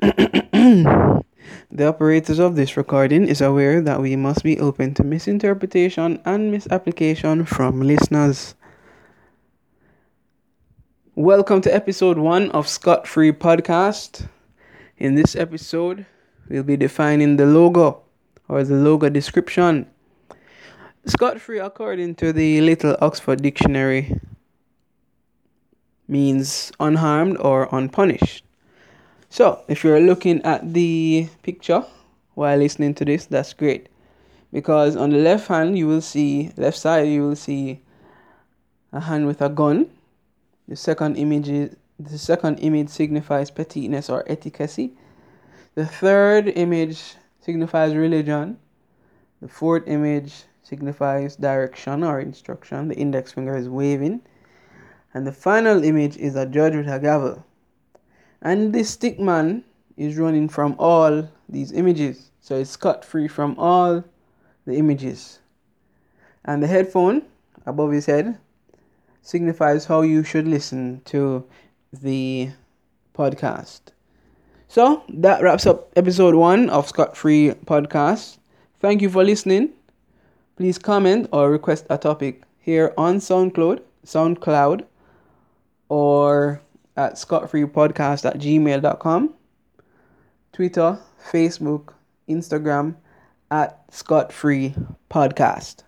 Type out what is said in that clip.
the operators of this recording is aware that we must be open to misinterpretation and misapplication from listeners. Welcome to episode one of Scott Free Podcast. In this episode, we'll be defining the logo or the logo description. Scott free, according to the Little Oxford Dictionary, means unharmed or unpunished. So, if you're looking at the picture while listening to this, that's great. Because on the left hand, you will see, left side, you will see a hand with a gun. The second image is, the second image signifies pettiness or efficacy. The third image signifies religion. The fourth image signifies direction or instruction. The index finger is waving. And the final image is a judge with a gavel. And this stick man is running from all these images. So it's cut free from all the images. And the headphone above his head signifies how you should listen to the podcast. So that wraps up episode one of Scott Free Podcast. Thank you for listening. Please comment or request a topic here on SoundCloud, SoundCloud, or at scottfreepodcast at gmail.com, Twitter, Facebook, Instagram at Scott Free Podcast.